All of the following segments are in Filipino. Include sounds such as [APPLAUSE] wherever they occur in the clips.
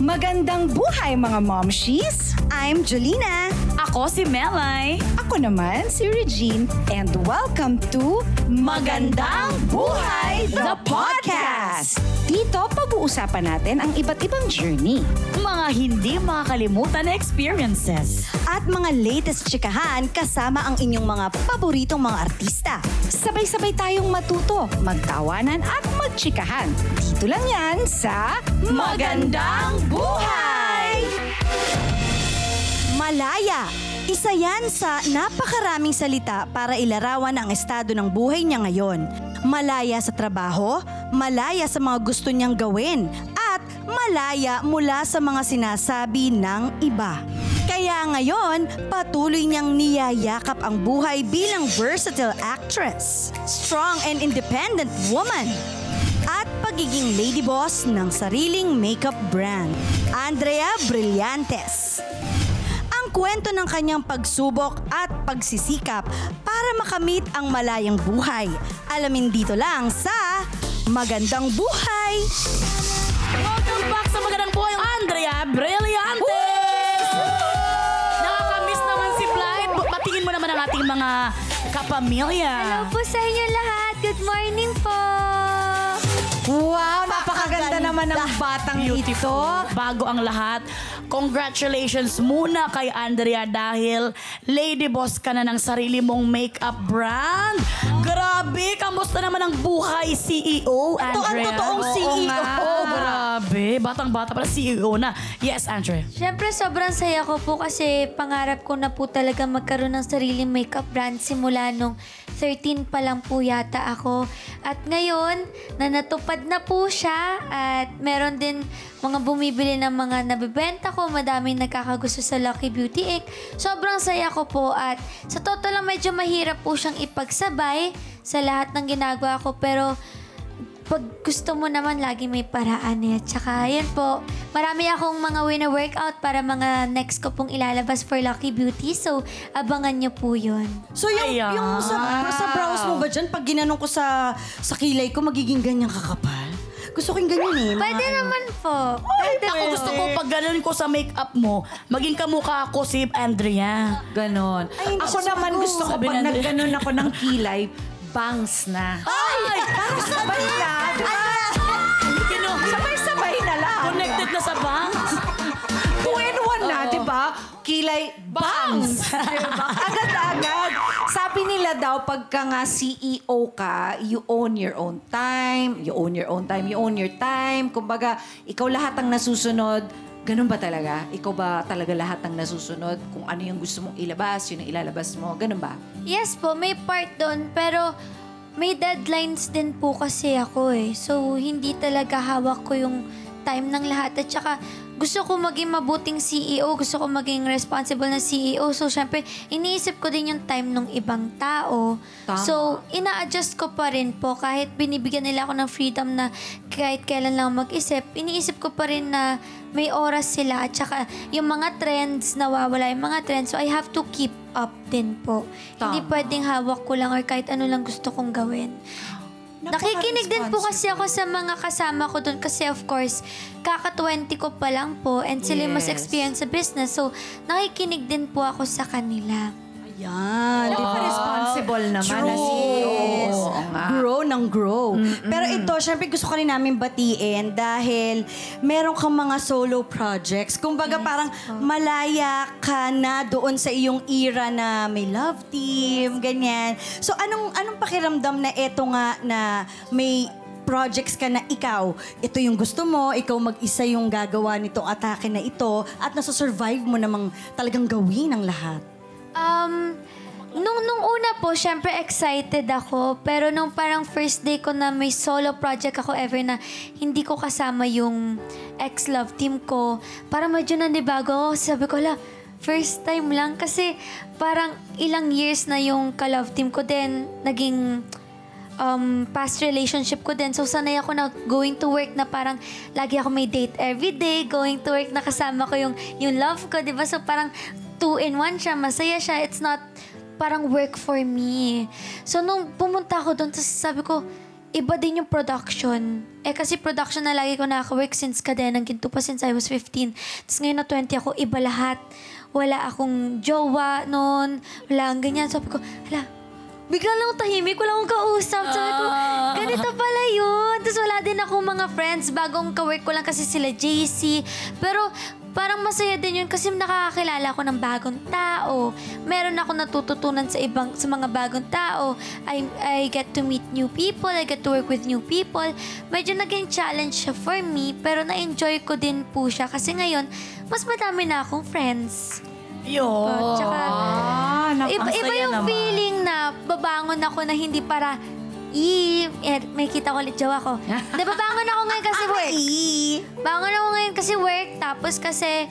Magandang buhay mga momshies! I'm Jolina. Ako si Melay. Ako naman si Regine and welcome to Magandang Buhay the Podcast! Dito pag-uusapan natin ang iba't ibang journey. Mga hindi makakalimutan na experiences. At mga latest chikahan kasama ang inyong mga paboritong mga artista. Sabay-sabay tayong matuto, magtawanan at magchikahan. Dito lang yan sa Magandang Buhay! Malaya. Isa yan sa napakaraming salita para ilarawan ang estado ng buhay niya ngayon. Malaya sa trabaho, malaya sa mga gusto niyang gawin, at malaya mula sa mga sinasabi ng iba. Kaya ngayon, patuloy niyang niyayakap ang buhay bilang versatile actress, strong and independent woman, pagiging lady boss ng sariling makeup brand. Andrea Brillantes ang kwento ng kanyang pagsubok at pagsisikap para makamit ang malayang buhay. Alamin dito lang sa Magandang Buhay! Welcome back sa Magandang Buhay, Andrea Brillantes! Nakakamiss naman si Flight. Patingin mo naman ang ating mga kapamilya. Hello po sa inyo lahat. Good morning po. Wow, napakaganda naman ng batang ito. Bago ang lahat, congratulations muna kay Andrea dahil lady boss ka na ng sarili mong makeup brand. Grabe, kamusta naman ang buhay CEO, Ito ang Andrea? totoong Oo CEO. nga. Oo, grabe. Batang-bata pala CEO na. Yes, Andrea. Siyempre, sobrang saya ko po kasi pangarap ko na po talaga magkaroon ng sariling makeup brand simula nung 13 pa lang po yata ako. At ngayon, na natupad na po siya at meron din mga bumibili ng mga nabibenta ko. Madaming nagkakagusto sa Lucky Beauty Inc. Sobrang saya ko po at sa totoo lang medyo mahirap po siyang ipagsabay sa lahat ng ginagawa ko pero pag gusto mo naman, lagi may paraan eh. Tsaka, yun po, marami akong mga wina-workout para mga next ko pong ilalabas for Lucky Beauty. So, abangan nyo po yun. So yung, Ayan. yung sa, sa brows mo ba dyan, pag ginanong ko sa, sa kilay ko, magiging ganyan kakapal? Gusto ko yung ganyan eh. mga Pwede ano. naman po. Ay, ako gusto ko pag ganun ko sa makeup mo, maging kamukha ako si Andrea. Ganon. Ay, hindi ako siya naman gusto ko pag na- nagganon ako ng kilay, bangs na. Ay! Sabay na, di ba? Sabay-sabay na lang. Connected na sa banks. Two in one na, di ba? Kilay, [LAUGHS] bangs. Agad-agad. Sabi nila daw, pagka nga CEO ka, you own your own time, you own your own time, you own your time. Kumbaga, ikaw lahat ang nasusunod. Ganun ba talaga? Ikaw ba talaga lahat ang nasusunod? Kung ano yung gusto mong ilabas, yun ang ilalabas mo. Ganun ba? Yes po, may part doon. Pero, may deadlines din po kasi ako eh. So, hindi talaga hawak ko yung time ng lahat. At saka, gusto ko maging mabuting CEO. Gusto ko maging responsible na CEO. So, syempre, iniisip ko din yung time ng ibang tao. Tama. So, ina-adjust ko pa rin po. Kahit binibigyan nila ako ng freedom na kahit kailan lang mag-isip, iniisip ko pa rin na may oras sila. At saka, yung mga trends, nawawala yung mga trends. So, I have to keep up din po. Hindi Tama. pwedeng hawak ko lang or kahit ano lang gusto kong gawin. Nakikinig din po kasi ako sa mga kasama ko doon kasi of course, kaka-20 ko pa lang po and sila yung mas Yes. experience sa business. So, nakikinig din po ako sa kanila. Yan. Di ba responsible naman na CEO? Oo nga. Grow ng grow. Pero ito, syempre gusto ko rin namin batiin dahil meron kang mga solo projects. Kumbaga parang malaya ka na doon sa iyong era na may love team, ganyan. So anong anong pakiramdam na eto nga na may projects ka na ikaw, ito yung gusto mo, ikaw mag-isa yung gagawa nitong atake na ito at nasa-survive mo namang talagang gawin ang lahat. Um, nung, nung una po, syempre excited ako. Pero nung parang first day ko na may solo project ako ever na hindi ko kasama yung ex-love team ko, parang medyo nanibago ako. Sabi ko, la, first time lang. Kasi parang ilang years na yung ka-love team ko din naging um, past relationship ko din. So, sanay ako na going to work na parang lagi ako may date every day, going to work na kasama ko yung, yung love ko, di ba? So, parang two in one siya, masaya siya. It's not parang work for me. So, nung pumunta ako doon, tapos sabi ko, iba din yung production. Eh kasi production na lagi ko nakaka-work since kadenang ginto pa since I was 15. Tapos ngayon na 20 ako, iba lahat. Wala akong jowa noon. Wala ang ganyan. Sabi ko, hala, bigla lang ako tahimik. Wala akong kausap. Sabi ko, ganito pala yun. Tapos wala din akong mga friends. Bagong ka-work ko lang kasi sila JC. Pero parang masaya din yun kasi nakakakilala ako ng bagong tao. Meron ako natututunan sa ibang sa mga bagong tao. I I get to meet new people, I get to work with new people. Medyo naging challenge siya for me, pero na-enjoy ko din po siya kasi ngayon mas madami na akong friends. Yun. Oh, tsaka, Ah, nak- iba, ang iba saya yung naman. feeling na babangon ako na hindi para I, eh, may kita ko ulit jowa ko. [LAUGHS] Di ba bangon ako ngayon kasi work? Bangon ako ngayon kasi work, tapos kasi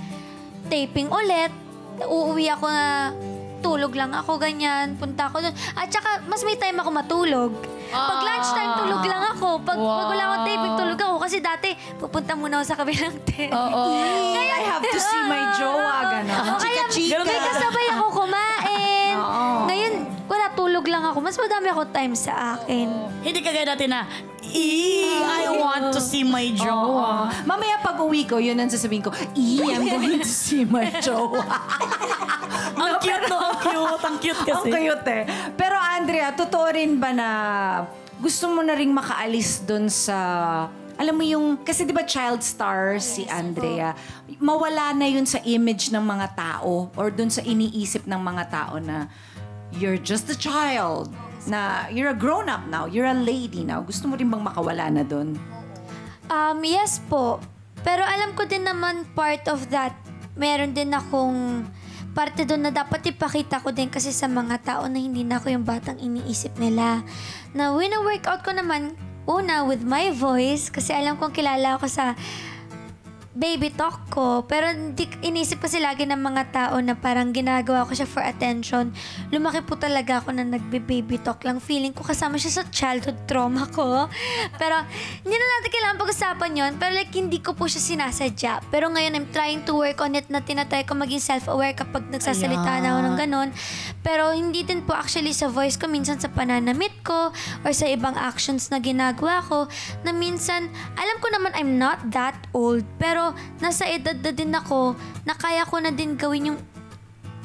taping ulit. Uuwi ako na tulog lang ako, ganyan. Punta ako doon. At saka, mas may time ako matulog. Pag lunchtime, tulog lang ako. Pag, pag wala akong taping, tulog ako. Kasi dati, pupunta muna ako sa kabilang [LAUGHS] tent. Oo. I have to see my [LAUGHS] jowa, gano'n. O kaya, Chika-chika. may kasabay ako kumain. Ngayon, wala, tulog lang ako. Mas madami ako time sa akin. Hindi kagaya dati na, "Ee, I want to see my jowa. Mamaya pag uwi ko, yun ang sasabihin ko, "Ee, I'm going to see my [LAUGHS] jowa. Ang cute no, ang cute. Ang cute kasi. Ang cute eh. Pero Andrea, totoo rin ba na gusto mo na ring makaalis dun sa... Alam mo yung, kasi di ba child star si Andrea, mawala na yun sa image ng mga tao or dun sa iniisip ng mga tao na you're just a child, na you're a grown-up now, you're a lady now. Gusto mo rin bang makawala na dun? Um, yes po. Pero alam ko din naman part of that, meron din akong parte doon na dapat ipakita ko din kasi sa mga tao na hindi na ako yung batang iniisip nila. Na wina-workout ko naman, una, with my voice, kasi alam kong kilala ako sa baby talk ko. Pero hindi, inisip kasi lagi ng mga tao na parang ginagawa ko siya for attention. Lumaki po talaga ako na nagbe-baby talk lang. Feeling ko kasama siya sa childhood trauma ko. [LAUGHS] Pero hindi na natin kailangan pag-usapan yon Pero like, hindi ko po siya sinasadya. Pero ngayon, I'm trying to work on it na tinatry ko maging self-aware kapag nagsasalita na ako ng ganun. Pero hindi din po actually sa voice ko, minsan sa pananamit ko or sa ibang actions na ginagawa ko, na minsan, alam ko naman I'm not that old, pero nasa edad na din ako na kaya ko na din gawin yung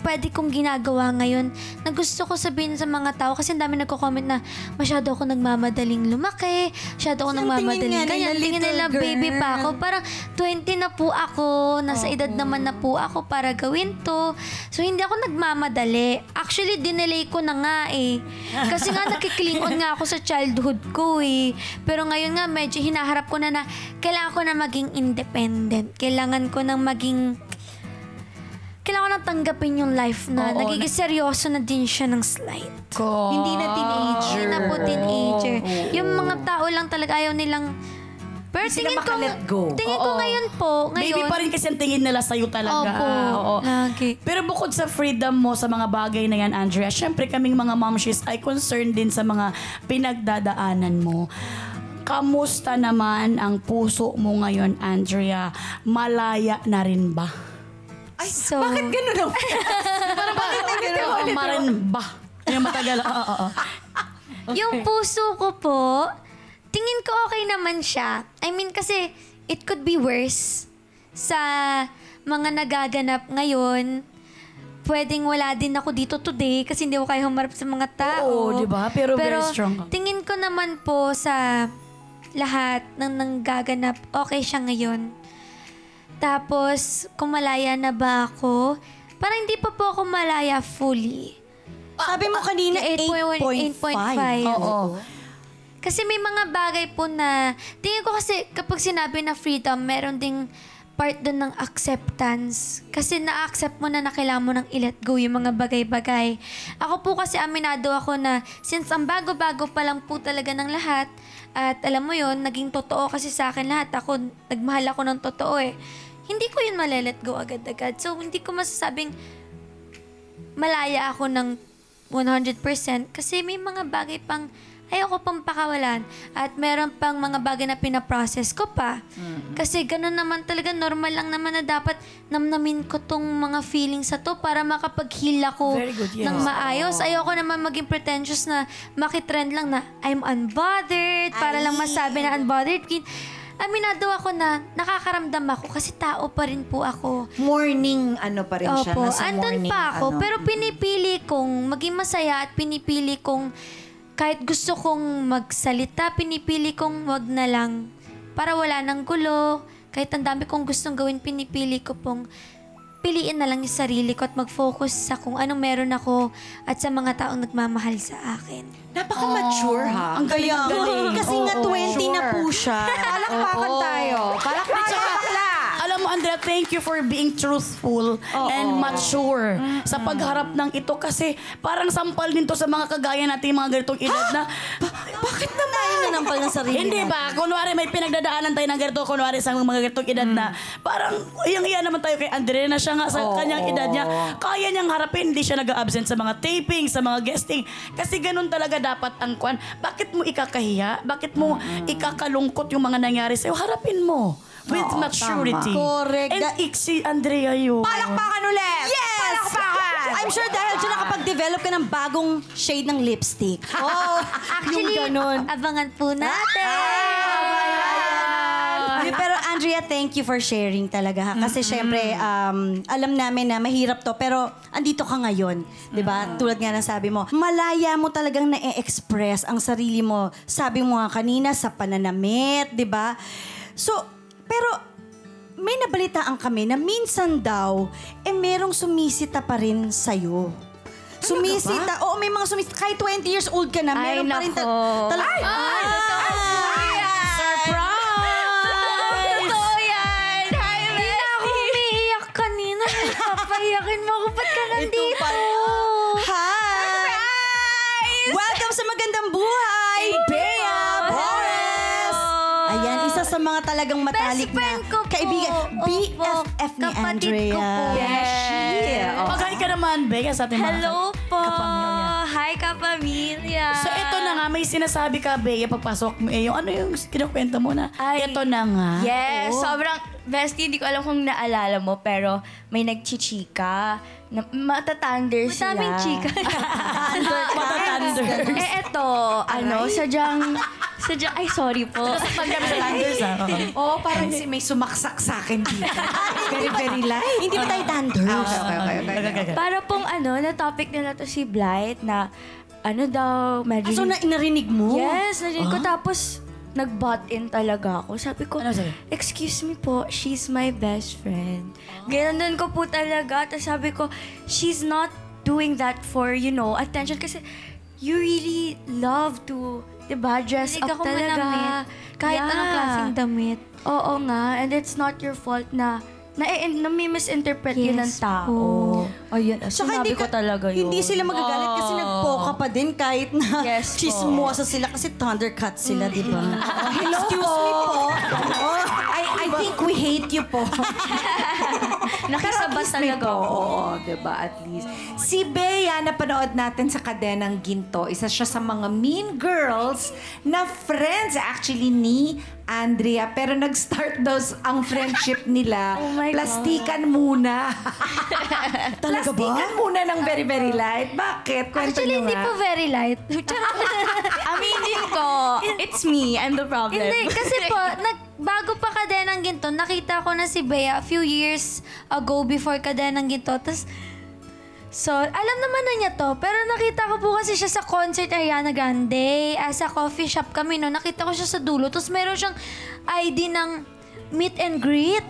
pwede kong ginagawa ngayon na gusto ko sabihin sa mga tao kasi ang dami nagko-comment na masyado ako nagmamadaling lumaki, masyado ako nagmamadaling nga ganyan. nila, Tingin nila little baby pa girl. ako. Parang 20 na po ako, nasa edad naman na po ako para gawin to. So hindi ako nagmamadali. Actually, dinelay ko na nga eh. Kasi nga [LAUGHS] nakiklingon nga ako sa childhood ko eh. Pero ngayon nga medyo hinaharap ko na na kailangan ko na maging independent. Kailangan ko nang maging kailangan ko tanggapin yung life na Oo, nagiging seryoso na din siya ng slight. Ko. Hindi na teenager. Hindi na po teenager. Yung mga tao lang talaga ayaw nilang pero Hindi sila tingin ko, maka-let go. tingin ko Oo. ngayon po, ngayon, Baby pa rin kasi ang tingin nila sa'yo talaga. Opo, Oo. lagi. Pero bukod sa freedom mo sa mga bagay na yan, Andrea, syempre kaming mga momshies ay concerned din sa mga pinagdadaanan mo. Kamusta naman ang puso mo ngayon, Andrea? Malaya na rin ba? Ay, So- bakit ganun ang [LAUGHS] Parang bakit ganun Oo, ulit? marin ba? Yung matagal. Oo, oo, oo. Yung puso ko po, tingin ko okay naman siya. I mean, kasi it could be worse sa mga nagaganap ngayon. Pwedeng wala din ako dito today kasi hindi ko kaya humarap sa mga tao. Oo, di ba? Pero very strong ka. tingin ko naman po sa lahat ng nanggaganap, okay siya ngayon. Tapos, kung malaya na ba ako, parang hindi pa po ako malaya fully. Sabi mo kanina, 8.5. 8.5. Oo. Kasi may mga bagay po na, tingin ko kasi kapag sinabi na freedom, meron ding part doon ng acceptance. Kasi na-accept mo na na kailangan mo nang i-let go yung mga bagay-bagay. Ako po kasi aminado ako na since ang bago-bago pa lang po talaga ng lahat, at alam mo yon naging totoo kasi sa akin lahat. Ako, nagmahal ako ng totoo eh. Hindi ko yun male-let go agad-agad. So, hindi ko masasabing malaya ako ng 100% kasi may mga bagay pang ayoko pang pakawalan. At meron pang mga bagay na pinaprocess ko pa. Kasi ganun naman talaga, normal lang naman na dapat namnamin ko tong mga feelings sa to para makapag-heal ako good, yes. ng maayos. Ayoko naman maging pretentious na makitrend lang na I'm unbothered para lang masabi na unbothered. Aminado ako na nakakaramdam ako kasi tao pa rin po ako. Morning, ano pa rin siya. Opo, Nasa andun morning, pa ako. ano. Pero pinipili kong maging masaya at pinipili kong kahit gusto kong magsalita, pinipili kong wag na lang. Para wala nang gulo. Kahit ang dami kong gustong gawin, pinipili ko pong piliin na lang yung sarili ko at mag-focus sa kung anong meron ako at sa mga taong nagmamahal sa akin. Napaka-mature ha. Ang galing, ang galing. [LAUGHS] Kasi nga 20 na po siya. Palakpakan tayo. Palakpakan. Alam mo, Andrea, thank you for being truthful and mature sa pagharap ng ito kasi parang sampal din to sa mga kagaya natin mga ganitong edad na Bakit naman? Tayo nanampal ng sarili hindi natin. ba? Kunwari may pinagdadaanan tayo ng ganito, kunwari sa mga ganitong edad na parang iyang iya naman tayo kay Andrea na siya nga sa kanyang edad niya. Kaya niyang harapin, hindi siya nag-absent sa mga taping, sa mga guesting. Kasi ganun talaga dapat ang kwan. Bakit mo ikakahiya? Bakit mo ikakalungkot yung mga nangyari sa'yo? Harapin mo. With Oo, maturity. tama. Correct. And Da- iksi Andrea yun. Palakpakan ulit. Yes! Palakpakan. I'm sure dahil dyan nakapag-develop ka ng bagong shade ng lipstick. [LAUGHS] Oh, Actually, yung ganun. abangan po natin. Ay, [LAUGHS] Pero Andrea, thank you for sharing talaga ha. Kasi syempre, um, alam namin na mahirap to, pero andito ka ngayon. 'di ba? Tulad nga ng sabi mo, malaya mo talagang na-express ang sarili mo. Sabi mo nga kanina, sa pananamit, 'di ba? So, pero may nabalitaan kami na minsan daw, eh merong sumisita pa rin sa'yo. Sumisita. Oo, may mga sumisita. Kahit 20 years old ka na, Ay, meron pa rin. nako. Talaga. Ay! Surprise! Mga talagang matalik na ko po. kaibigan. Opo. BFF ni Kapatid Andrea. ko po. Yeah. Mag-hi ka naman, Bea, sa ating mga Hello po! kapamilya. Hi, kapamilya! So, ito na nga, may sinasabi ka, Bea, pagpasok mo, eh, yung ano yung kinukwento mo na, Ay, ito na nga. Yes, Oo. sobrang bestie, hindi ko alam kung naalala mo, pero may nagchichika. Na, matatander sila. Madaming chika. [LAUGHS] [LAUGHS] Matatanda. eh, eto, ano, sadyang, [LAUGHS] sadyang, ay, sorry po. Pag kami sa Landers, ah. oo. [LAUGHS] Oo, parang si may sumaksak sa akin dito. [LAUGHS] very, very light. Hindi ba tayo danders? Okay, okay, okay, okay. Okay, okay. Para pong ano, na topic nila to si Blight na, ano daw, medyo... Ah, So, na narinig mo? Yes, narinig ko. Tapos, nag-butt in talaga ako. Sabi ko, Ano sabi? excuse me po, she's my best friend. Ganun ko po talaga. Tapos sabi ko, she's not doing that for, you know, attention. Kasi, you really love to, di ba, dress Mahilig up ako talaga. manamit. Kahit Yeah. anong klaseng damit. Oo nga. And it's not your fault na, na, na, misinterpret yun ng Yes tao. po. Ayun, Tsaka sinabi ko talaga yun. Hindi sila magagalit kasi nagpoka pa din kahit na Yes [LAUGHS] po. chismosa sila kasi thundercut sila, di ba? [LAUGHS] Excuse me po. [LAUGHS] I, I think we hate you po. [LAUGHS] Nakisabas talaga ako. Oo, diba? At least. Si Bea, napanood natin sa Kadenang Ginto. Isa siya sa mga mean girls na friends actually ni Andrea. Pero nag-start daw s- ang friendship nila. [LAUGHS] Oh my God. Plastikan muna. [LAUGHS] Talaga ba? Plastikan muna ng very, very light. Bakit? Kwento Actually, niyo hindi nga. po very light. [LAUGHS] Aminin ko, it's me, I'm the problem. Hindi, kasi po, nag, bago pa Kadenang Ginto, nakita ko na si Bea a few years ago before Kadenang Ginto. Tapos, so, alam naman na niya to. Pero nakita ko po kasi siya sa concert Ariana Grande. As a coffee shop kami, no. Nakita ko siya sa dulo. Tapos meron siyang ID ng meet and greet.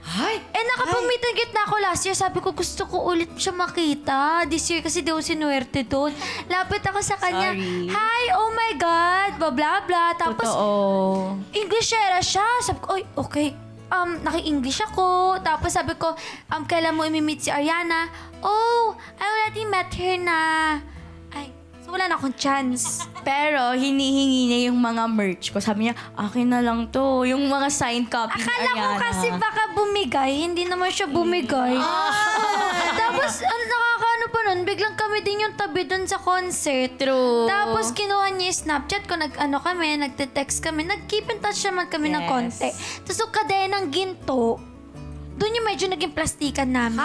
Ay, Eh, nakapag-meet and greet na ako last year. Sabi ko, gusto ko ulit siya makita. This year kasi daw sinuwerte doon. Lapit ako sa kanya. Sorry. Hi, oh my God, blah, blah, blah. Tapos, Totoo. Englishera siya. Sabi ko, oy, okay. Um, naki-English ako. Tapos sabi ko, um, kailan mo imi-meet si Ariana? Oh, I already met her na. Ay, so wala na akong chance. [LAUGHS] Pero hinihingi niya yung mga merch ko. Sabi niya, akin na lang to. Yung mga signed copy ni Akala ko Ariana. kasi baka bumigay. Hindi naman siya bumigay. Ah. [LAUGHS] Tapos, ano, nakakaano pa nun, biglang kami din yung tabi dun sa concert. True. Tapos kinuha niya yung Snapchat ko, nag-ano kami, nagte-text kami, nag-keep in touch naman kami ng Yes. konti. Tapos yung kadenang ginto, doon yung medyo naging plastikan namin.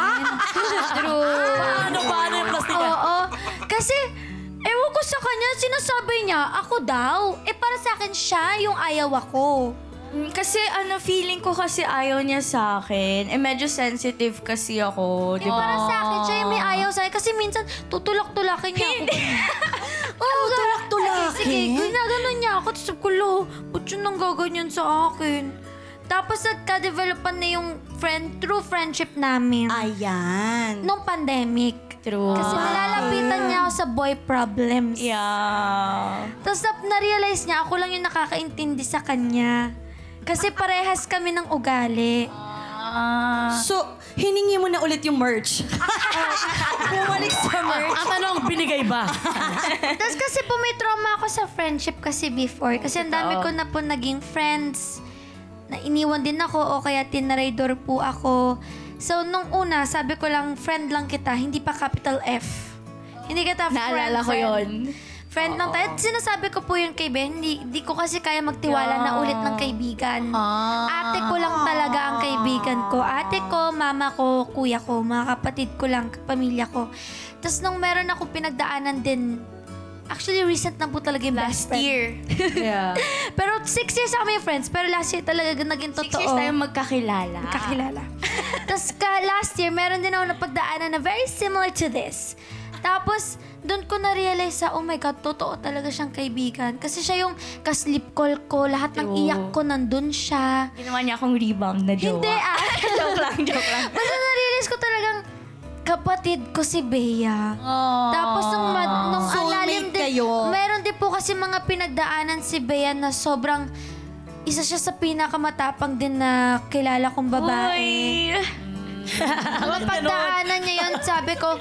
[LAUGHS] True. Paano, paano yung plastikan? Oo. Kasi, ewan ko sa kanya, sinasabi niya, ako daw. Eh, para sa akin, siya yung ayaw ako. Mm, Kasi ano, feeling ko kasi ayaw niya sa akin. Eh, medyo sensitive kasi ako, di ba? para sa akin, siya yung may ayaw sa'yo. Kasi minsan, tutulak-tulakin niya ako. Oo, [LAUGHS] Tulak-tulakin? Sige, ginaganon niya ako. Tapos sabi ko, lo, ba't yun nang gaganyan sa akin? Tapos nagka-developan na yung friend, true friendship namin. Ayan. Nung pandemic. True. Kasi nalalapitan niya ako sa boy problems. Yeah. Tapos na- na-realize niya, ako lang yung nakakaintindi sa kanya. Kasi parehas kami ng ugali. Ah. So, hiningi mo na ulit yung merch. [LAUGHS] Bumalik sa merch. Ang tanong, binigay ba? [LAUGHS] Tapos kasi po may trauma ako sa friendship kasi before. Kasi ang dami ko na po naging friends. Na iniwan din ako o kaya tinraidor po ako. So, nung una, sabi ko lang, friend lang kita, hindi pa capital F. Hindi kita friend. Naalala ko friend. yun. Friend lang tayo. At Sinasabi ko po yun kay Ben, hindi, hindi ko kasi kaya magtiwala na ulit ng kaibigan. Ate ko lang talaga ang kaibigan ko. Ate ko, mama ko, kuya ko, mga kapatid ko lang, pamilya ko. Tapos nung meron ako pinagdaanan din, actually recent na po talaga yung best friend. Year. [LAUGHS] Yeah. Pero six years kami friends, pero last year talaga naging totoo. Six years tayo magkakilala. Kakilala. Tapos ka, last year, meron din ako napagdaanan na very similar to this. Tapos, doon ko na-realize sa, oh my God, totoo talaga siyang kaibigan. Kasi siya yung ka-sleep call ko, lahat ng True. iyak ko nandun siya. Ginawa niya akong rebound na jowa. Hindi ah. [LAUGHS] joke lang, joke lang. Basta na-realize ko talagang kapatid ko si Bea. Tapos nung, ma- nung alalim din, kayo. meron din po kasi mga pinagdaanan si Bea na sobrang isa siya sa pinakamatapang din na kilala kong babae. Uy. Mga pagdaanan niya yun, sabi ko,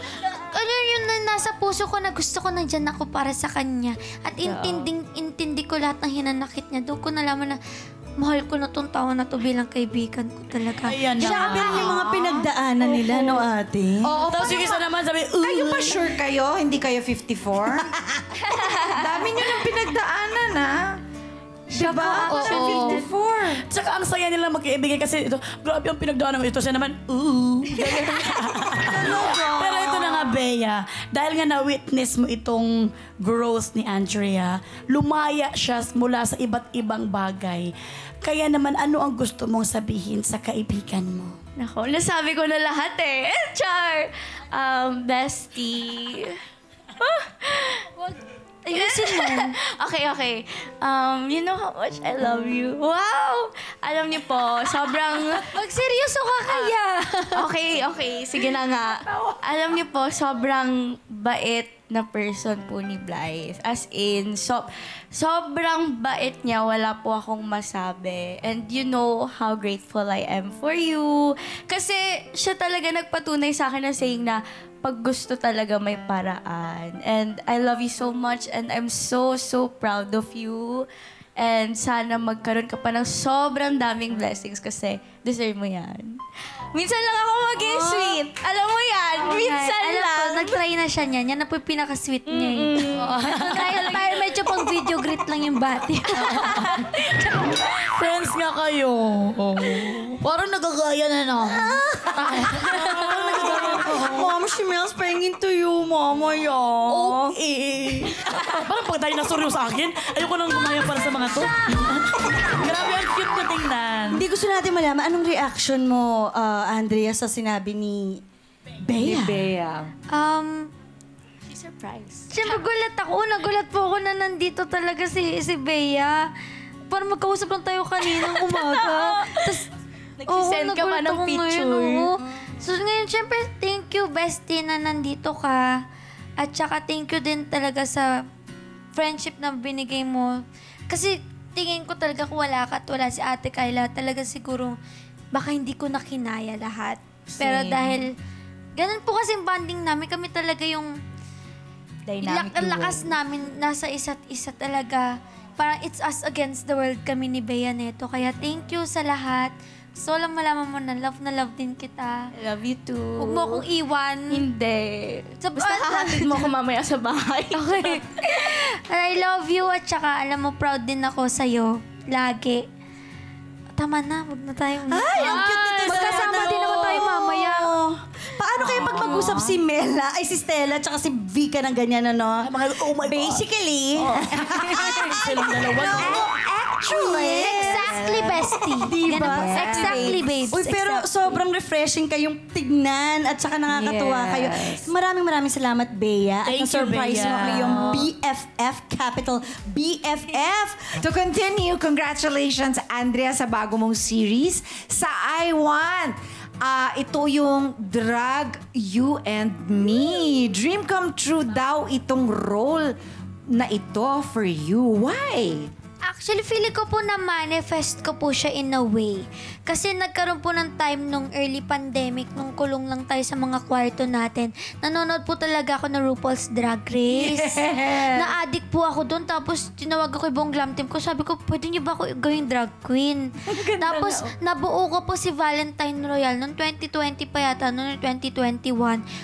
ano yun na nasa puso ko na gusto ko nandyan ako para sa kanya. At intinding, intindi ko lahat ng hinanakit niya. Doon ko nalaman na mahal ko na tong tao na to bilang kaibigan ko talaga. Ayan na. Sabi yung mga pinagdaanan nila, no ate? Oo, Tapos yung isa naman sabi, uh, Kayo ba sure kayo? Hindi kayo 54? [LAUGHS] Dami nyo ng pinagdaanan, ha? Diba? Ako na 54. Tsaka ang saya nila magkaibigan kasi ito, grabe ang pinagdaanan mo. Ito siya naman, ooh. [LAUGHS] Na nga, Bea. Dahil nga na-witness mo itong growth ni Andrea, lumaya siya mula sa iba't ibang bagay. Kaya naman, ano ang gusto mong sabihin sa kaibigan mo? Nako, nasabi ko na lahat eh. Char! Um, bestie. Wag. Ayusin mo. [LAUGHS] okay, okay. Um, you know how much I love you. Wow! Alam niyo po, sobrang... [LAUGHS] Magseryoso ka kaya. okay, okay. Sige na nga. Alam niyo po, sobrang bait na person po ni Blythe. As in, so, sobrang bait niya. Wala po akong masabi. And you know how grateful I am for you. Kasi siya talaga nagpatunay sa akin na saying na pag gusto talaga may paraan. And I love you so much and I'm so, so proud of you. And sana magkaroon ka pa ng sobrang daming blessings kasi deserve mo yan. Minsan lang ako maging sweet. Alam mo yan. Minsan Alam ko, lang. nag-try na siya niyan. Yan na po yung pinaka-sweet niya. eh. [LAUGHS] Dahil tayo medyo pang video greet lang yung bati. [LAUGHS] Friends nga kayo. [LAUGHS] Parang nagagaya na no. Mama, she smells pengin to you, mama, yo. Okay. [LAUGHS] Parang pag dinosaur yung sa akin, ayoko nang gumaya para sa mga to. [LAUGHS] Grabe, ang cute na tingnan. Hindi gusto natin malaman, anong reaction mo, uh, Andrea, sa sinabi ni Bea? Bea. Um, She's surprised. Siyempre gulat ako. Nagulat po ako na nandito talaga si, si Bea. Parang magkausap lang tayo kaninang umaga. [LAUGHS] Tapos, Nagsisend ka pa ng picture. Ngayon, oo. So ngayon, siyempre, thank you, bestie, na nandito ka. At saka thank you din talaga sa friendship na binigay mo. Kasi tingin ko talaga kung wala ka at wala si Ate Kyla, talaga siguro baka hindi ko nakinaya lahat. Pero Same. dahil ganun po kasi bonding namin, kami talaga yung Dynamic Lak- lakas namin nasa isa't isa talaga. Parang it's us against the world kami ni Bea Neto. Kaya thank you sa lahat. Gusto ko lang malaman mo na love na love din kita. I love you too. Huwag mo akong iwan. Hindi. Sa- Basta hahatid mo ako mamaya sa bahay. [LAUGHS] Okay. I love you at saka alam mo, proud din ako sa'yo. Lagi. Tama na, wag na tayo. Ay, ang cute nito. Magkasama din naman tayo mamaya. Paano kayo pag mag-usap si Mela, ay si Stella, tsaka si Vika ng ganyan, ano? Mga, oh my God. Basically, [LAUGHS] Silang dalawa. no? Actually, Exactly, bestie. [LAUGHS] Diba? Ganun. Exactly, babes. Uy, pero sobrang refreshing kayong tignan at saka nakakatuwa Yes. kayo. Maraming maraming salamat, Bea. At Thank you, na-surprise mo yung BFF, capital BFF. To continue, congratulations, Andrea, sa bago mong series, sa I Want. Ah, ito yung Drag You and Me. Dream come true daw itong role na ito for you. Why? Actually, feeling ko po na manifest ko po siya in a way. Kasi nagkaroon po ng time nung early pandemic, nung kulong lang tayo sa mga kwarto natin. Nanonood po talaga ako ng RuPaul's Drag Race. Na-addict po ako doon. Tapos tinawag ako yung buong glam team ko. Sabi ko, pwede niyo ba ako gawing drag queen? [LAUGHS] Tapos nabuo ko po si Valentine Royal noong 2020 pa yata, noong 2021.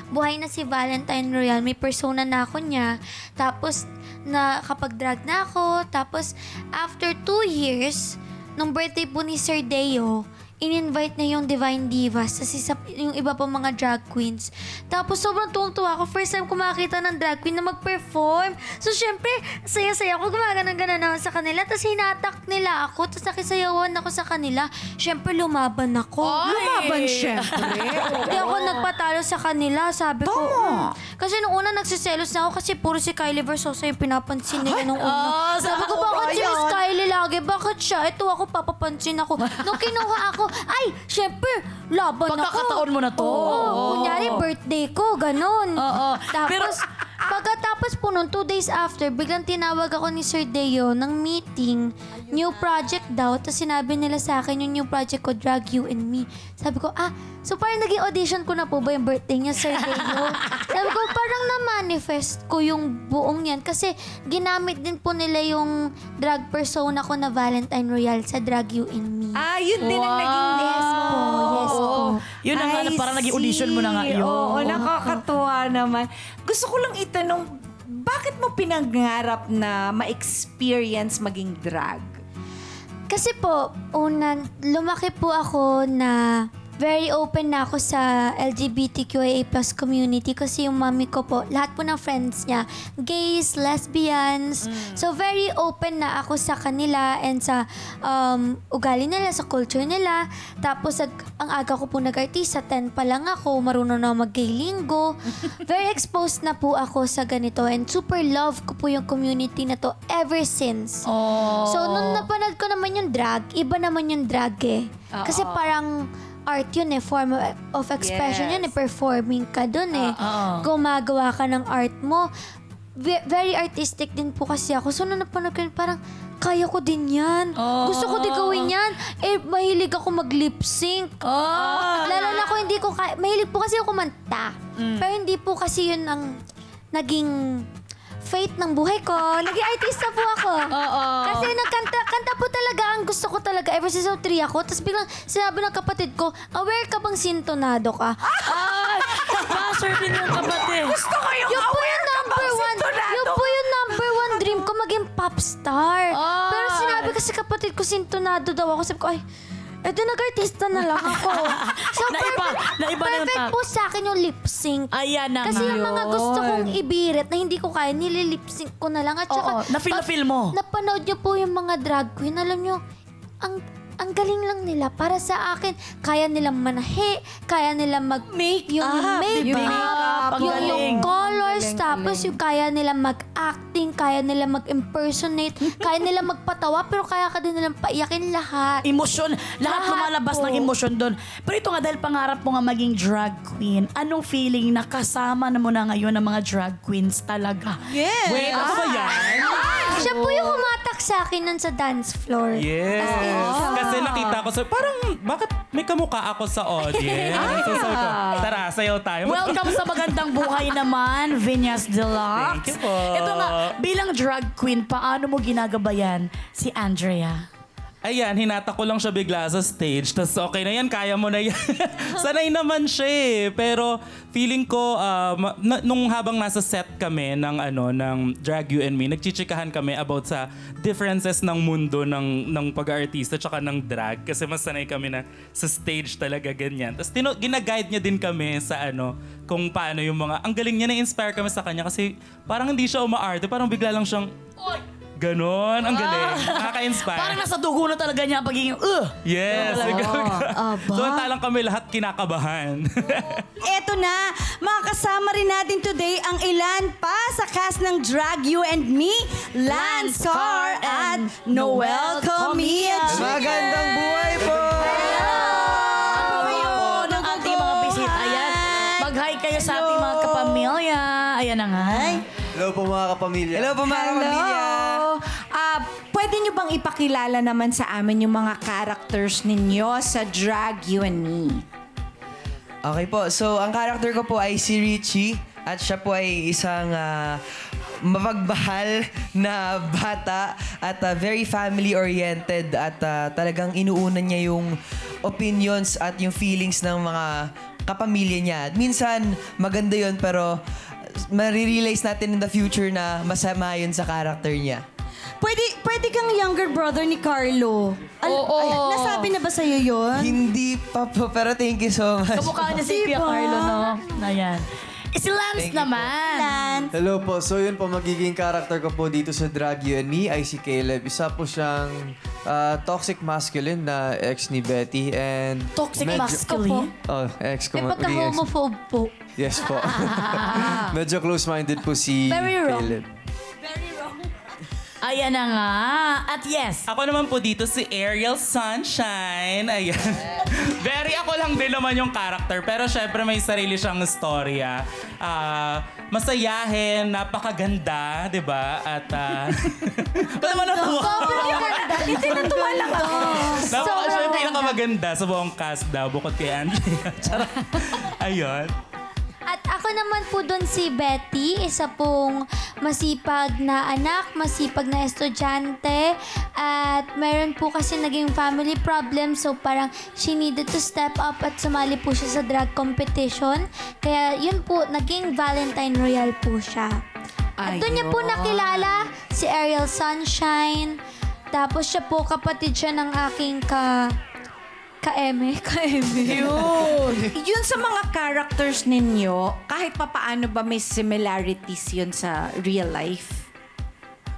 Buhay na si Valentine Royal. May persona na ako niya. Tapos na kapag drag na ako. Tapos after two years, nung birthday po ni Sir Deo, in-invite na yung Divine Divas, tapos isa, yung iba pa mga drag queens. Tapos sobrang tuwang-tuwa ako. First time ko makakita ng drag queen na mag-perform. So, syempre, saya-saya ako. Gumagana-gana naman sa kanila. Tapos hinatak nila ako. Tapos nakisayawan ako sa kanila. Syempre, lumaban ako. Lumaban, syempre. [LAUGHS] Hindi ako nagpatalo sa kanila. Sabi ko, Tama. "Mm." Kasi nung una nagsiselos na ako kasi puro si Kylie Versosa yung pinapansin nila nung una. Ah, Sabi ko, bakit si. Miss Kylie Bakit siya? Ito ako, papapansin ako. Nung kinuha ako, ay, syempre, laban ako. Pagkakataon mo na to. Oo, Oo. kunyari, birthday ko, ganun. Oo. Tapos, Pero- pagkatapos po nun, two days after, biglang tinawag ako ni Sir Deo ng meeting, new project daw, tapos sinabi nila sa akin yung new project ko, Drag You and Me. Sabi ko, ah, so parang naging audition ko na po ba yung birthday niya, Sir Deo? [LAUGHS] Sabi ko, parang na-manifest ko yung buong yan kasi ginamit din po nila yung drag persona ko na Valentine Royal sa Drag You and Me. Ah, yun din ang naging Yes po, yes po. Yun ang nga, I parang naging audition mo na nga see. yun. Oo, nakakatuwa naman. Gusto ko lang itanong, bakit mo pinangarap na ma-experience maging drag? Kasi po, unang, lumaki po ako na very open na ako sa LGBTQIA plus community kasi yung mami ko po, lahat po ng friends niya, gays, lesbians. So, very open na ako sa kanila and sa um, ugali nila, sa culture nila. Tapos, ag- ang aga ko po nag-artista, 10 pa lang ako, marunong na mag-gay linggo. [LAUGHS] very exposed na po ako sa ganito and super love ko po yung community na to ever since. Oh. So, nung napanood ko naman yung drag, iba naman yung drag eh. Kasi parang art yun eh, form of- expression yun eh, performing ka dun eh. Oo. Gumagawa ka ng art mo. Ve- Very artistic din po kasi ako. So, nung napanood ko parang, kaya ko din yan. Oo. Gusto ko din gawin yan. Eh, mahilig ako mag-lip sync. Ah. Lalo na ako hindi ko kaya. Mahilig po kasi ako kumanta. Pero hindi po kasi yun ang naging fate ng buhay ko. Naging artista po ako. Oo. Kasi nagkanta kanta po talaga ang gusto ko talaga ever since 3 ako. Tapos biglang sinabi ng kapatid ko, aware ka bang sintonado ka? Ay, buzzer din yung kapatid. Gusto ko yung Yun po aware yung ka number bang one. sintonado? Yun po yung number one dream ko maging pop star. Ay. Pero sinabi kasi kapatid ko sintonado daw ako. Sabi ko, ay, eto nag-artista na lang ako. [LAUGHS] So, Naiba, naiba na yung perfect po sa akin yung lip sync. Ayan na Kasi nga. yung mga gusto kong ibirit na hindi ko kaya, nililip sync ko na lang. At saka, Oo, na-feel na pag feel mo. Napanood niyo po yung mga drag queen, alam niyo, ang ang galing lang nila. Para sa akin, kaya nilang manahe, kaya nilang mag... Make yung up, make diba? up, Ang yung, yung galing. colors, tapos yung kaya nila mag-acting, kaya nila mag-impersonate, [LAUGHS] kaya nila magpatawa, pero kaya ka din nilang paiyakin lahat. Emosyon. Lahat, Lahat lumalabas po. ng emosyon doon. Pero ito nga, dahil pangarap mo nga maging drag queen, anong feeling na kasama na mo na ngayon ng mga drag queens talaga? Yes. Wait, ako ba yan? Siya po yung humatak sa akin nun sa dance floor. Yes. Kasi nakita ko, so parang bakit may kamukha ako sa audience? so sabi ko, tara, sayaw tayo. Welcome sa magandang buhay naman, Vinyas Deluxe. Thank you po. Ito nga, bilang drag queen, paano mo ginagabayan si Andrea? Ayan, hinata ko lang siya bigla sa stage. Tapos okay na yan, kaya mo na yan. [LAUGHS] Sanay naman siya eh. Pero feeling ko, ma- na- nung habang nasa set kami ng, ano, ng Drag You and Me, nagchichikahan kami about sa differences ng mundo ng, ng pag-artista tsaka ng drag. Kasi mas sanay kami na sa stage talaga ganyan. Tapos tino- ginaguide niya din kami sa ano, kung paano yung mga... Ang galing niya na-inspire kami sa kanya kasi parang hindi siya umaarte. Parang bigla lang siyang... Ganon, ang galing. Nakaka-inspire. Parang nasa dugo na talaga niya ang pagiging, uh! Yes. so, talang kami lahat kinakabahan. [LAUGHS] Eto na, mga kasama rin natin today ang ilan pa sa cast ng Drag You and Me, Lance Carr at Noel Comia. Magandang buhay po! Ng ating mga bisita. Ayan. Mag-hi kayo sa ating mga kapamilya. Ayan na nga. Hello po mga kapamilya. Hello po mga kapamilya. Pwede nyo bang ipakilala naman sa amin yung mga characters ninyo sa Drag You and Me? Okay po, so ang character ko po ay si Richie at siya po ay isang ah, mapagmahal na bata at ah, very family-oriented at ah, talagang inuunan niya yung opinions at yung feelings ng mga kapamilya niya. Minsan, maganda yun pero marirealize natin in the future na masama yun sa character niya. Pwede, pwede kang younger brother ni Carlo. Al- Oo. ay, nasabi na ba sa'yo yun? Hindi pa po, pero thank you so much. Kamukha niya si Pia Diba? Carlo, no? Ayan. Eh, si Lance naman. Lance. Hello po. So yun po, magiging character ko po dito sa Drag You and Me ay si Caleb. Isa po siyang ah, toxic masculine na ex ni Betty and... Toxic medyo- masculine. Oh, ex ko. May ma- magiging ex- pagka-homophobe po. Yes po. [LAUGHS] medyo close-minded po si Very wrong. Caleb. Ayan na nga. At yes, Ako naman po dito si Ariel Sunshine. Ayan. Very ako lang din naman yung character. Pero syempre may sarili siyang storya. Ah, masayahin, napakaganda, di ba? At... Uh, Ba't naman natuwa? Sobrang ganda. [LAUGHS] Hindi natuwa lang ako. Napaka siya yung Sobrang pinakamaganda sa buong cast daw, bukod kay Andrea. [LAUGHS] Charot. Ayun. At ako naman po doon si Betty, isa pong masipag na anak, masipag na estudyante. At meron po kasi naging family problem so parang she needed to step up at sumali po siya sa drag competition. Kaya yun po, naging Valentine Royal po siya. At doon niya po nakilala si Ariel Sunshine. Tapos siya po, kapatid siya ng aking ka... Ka-eme, ka-eme. Yun sa mga characters ninyo, kahit papaano ba may similarities yun sa real life?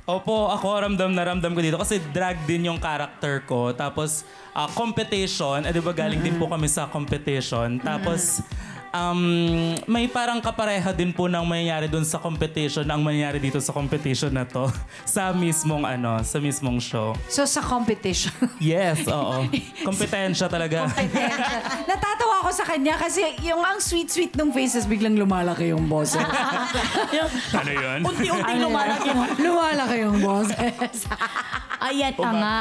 Opo, ako ramdam na ramdam ko dito kasi drag din yung character ko. Tapos ah, competition, eh, di ba galing din po kami sa competition. Tapos um, may parang kapareha din po ng mangyayari dun sa competition ang mangyayari dito sa competition na to [LAUGHS] sa mismong ano, sa mismong show. So sa competition. [LAUGHS] Yes, oo. Kompetensya talaga. Natatawa ako sa kanya kasi yung ang sweet-sweet ng faces biglang lumalaki yung boses. [LAUGHS] ano yun? unti-unti lumalaki. no? lumalaki yung boses. Ayan na nga.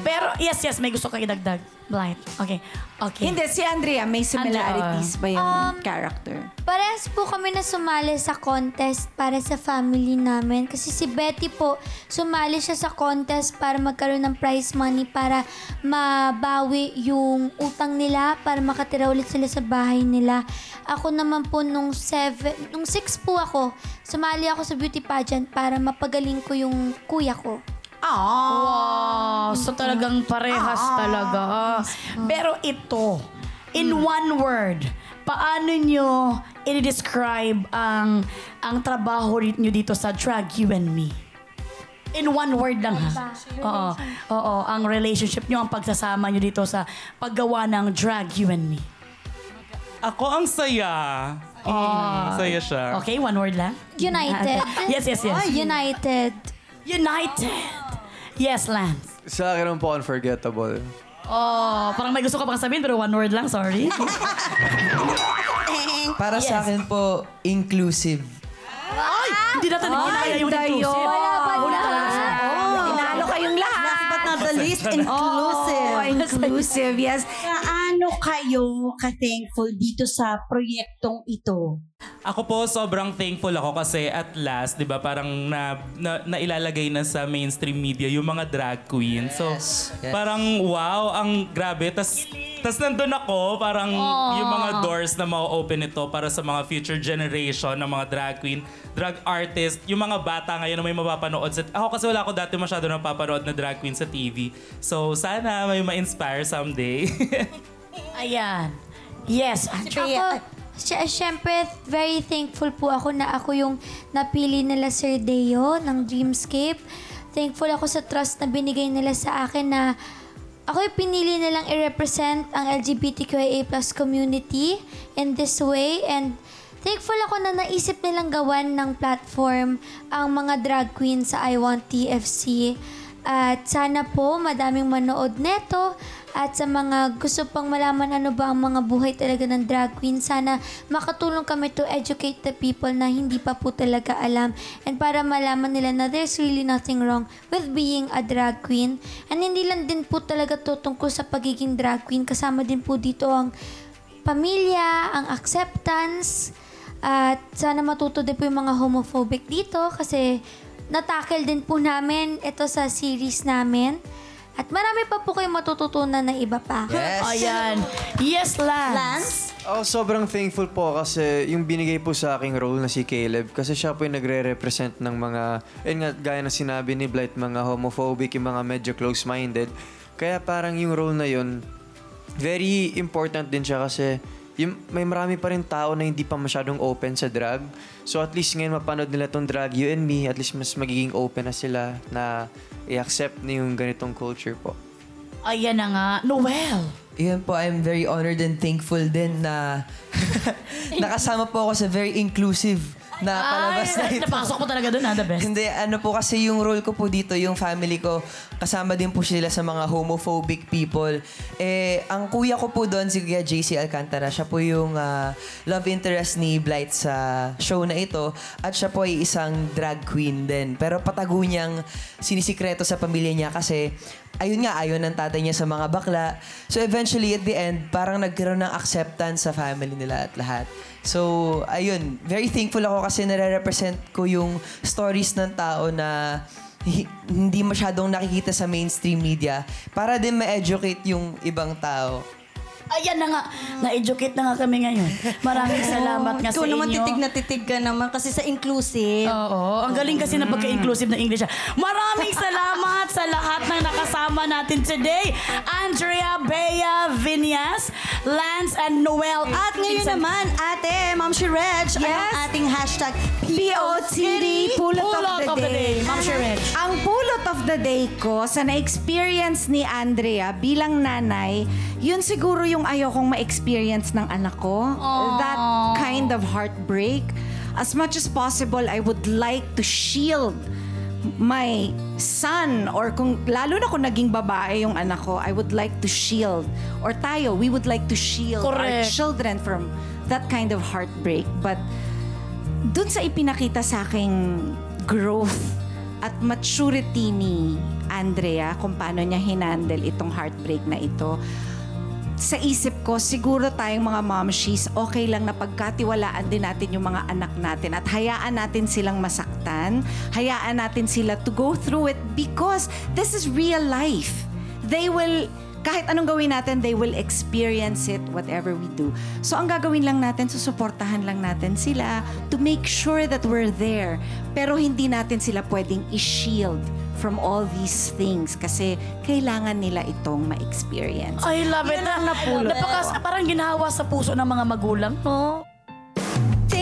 Pero yes, yes, may gusto kang idagdag. Blind. Okay. Okay. Hindi, si Andrea, may similarities ba yung Um, character? Parehas po kami na sumali sa contest para sa family namin. Kasi si Betty po, sumali siya sa contest para magkaroon ng prize money para mabawi yung utang nila, para makatira ulit sila sa bahay nila. Ako naman po nung seven, nung six po ako, sumali ako sa beauty pageant para mapagaling ko yung kuya ko. Wow, so talagang parehas talaga. Pero ito, in one word, paano nyo i-describe ang ang trabaho nyo dito sa Drag You and Me? In one word lang ha. Oo, oo, ang relationship nyo, ang pagsasama nyo dito sa paggawa ng Drag You and Me. Ako ang saya. Mm, saya siya. Okay, one word lang. United. [LAUGHS] Yes, yes, yes. United. United. Yes, Lance. Sa akin naman po unforgettable. Oh, parang may gusto ka pang sabihin pero one word lang, sorry. [LAUGHS] Para sa akin po, inclusive. Ay, hindi natin ginaya yung inclusive. Wala ba Wala na? talaga. Inalo kayong lahat. Last but not the least, inclusive. [LAUGHS] Oh, inclusive, yes. Kayo ka-thankful dito sa proyektong ito? Ako po, sobrang thankful ako kasi at last, di ba, parang na, na, nailalagay na sa mainstream media yung mga drag queen. So, Yes, yes. parang wow, ang grabe. Tas, tas nandun ako, parang yung mga doors na ma-open ito para sa mga future generation ng mga drag queen, drag artist, yung mga bata ngayon na may mapapanood. Sa, ako kasi wala ako dati masyado napapanood na drag queen sa TV. So, sana may ma-inspire someday. [LAUGHS] Ayan. Yes, Andrea. Ako, sy- syempre, very thankful po ako na ako yung napili nila Sir Deo ng Dreamscape. Thankful ako sa trust na binigay nila sa akin na ako yung pinili nilang i-represent ang LGBTQIA plus community in this way. And thankful ako na naisip nilang gawan ng platform ang mga drag queens sa I Want TFC. At sana po madaming manood neto at sa mga gusto pang malaman ano ba ang mga buhay talaga ng drag queen, sana makatulong kami to educate the people na hindi pa po talaga alam and para malaman nila na there's really nothing wrong with being a drag queen. And hindi lang din po talaga to tungkol sa pagiging drag queen, kasama din po dito ang pamilya, ang acceptance, at sana matuto din po yung mga homophobic dito kasi natakil din po namin ito sa series namin. At marami pa po kayong matututunan na iba pa. Yes. Ayan. Yes, Lance. Lance? Ako sobrang thankful po kasi yung binigay po sa aking role na si Caleb kasi siya po yung nagre-represent ng mga, yun nga, gaya na sinabi ni Blight, mga homophobic, yung mga medyo close-minded. Kaya parang yung role na yun, very important din siya kasi yung, may marami pa rin tao na hindi pa masyadong open sa drag. So at least ngayon mapanood nila tong drag you and me, at least mas magiging open na sila na i-accept na yung ganitong culture po. Ayan na nga. Noel. Yun po, I'm very honored and thankful din na [LAUGHS] nakasama po ako sa very inclusive na palabas na Ay, ito. napasok mo talaga doon, ha? The best. Hindi, ano po kasi yung role ko po dito, yung family ko, kasama din po sila sa mga homophobic people. Eh, ang kuya ko po doon, si Kuya JC Alcantara, siya po yung ah, love interest ni Blight sa show na ito. At siya po ay isang drag queen din. Pero patago niyang sinisikreto sa pamilya niya kasi ayun nga, ayaw ng tatay niya sa mga bakla. So eventually, at the end, parang nagkaroon ng acceptance sa family nila at lahat. So, ayun, very thankful ako kasi nare-represent ko yung stories ng tao na hi- hindi masyadong nakikita sa mainstream media para din ma-educate yung ibang tao. Ayan na nga. Na-educate na nga kami ngayon. Maraming salamat nga [LAUGHS] Ikaw sa naman inyo. titig na titig ka naman kasi sa inclusive. Oo. Ang galing kasi na pagka-inclusive ng English. Maraming salamat sa lahat ng nakasama natin today. Andrea, Bea, Vinyas, Lance, and Noel. At ngayon naman, ate, Ma'am si Reg, ano ang ating hashtag POTD, Pulot, Pulot of the Day. Ma'am Sherech. Ang pulot of the day ko sa na-experience ni Andrea bilang nanay, yun siguro yung ayokong ma-experience ng anak ko. That kind of heartbreak. As much as possible, I would like to shield my son or kung lalo na kung naging babae yung anak ko, I would like to shield or tayo, we would like to shield our Correct. children from that kind of heartbreak. But dun sa ipinakita sa aking growth at maturity ni Andrea kung paano niya hinandle itong heartbreak na ito, sa isip ko, siguro tayong mga momshies, okay lang na pagkatiwalaan din natin yung mga anak natin at hayaan natin silang masaktan, hayaan natin sila to go through it because this is real life. They will, kahit anong gawin natin, they will experience it whatever we do. So ang gagawin lang natin, susuportahan lang natin sila to make sure that we're there. Pero hindi natin sila pwedeng i-shield from all these things kasi kailangan nila itong ma-experience. I love it. Na, Napakas, parang ginawa sa puso ng mga magulang, no?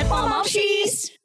ulit, mga Momshies!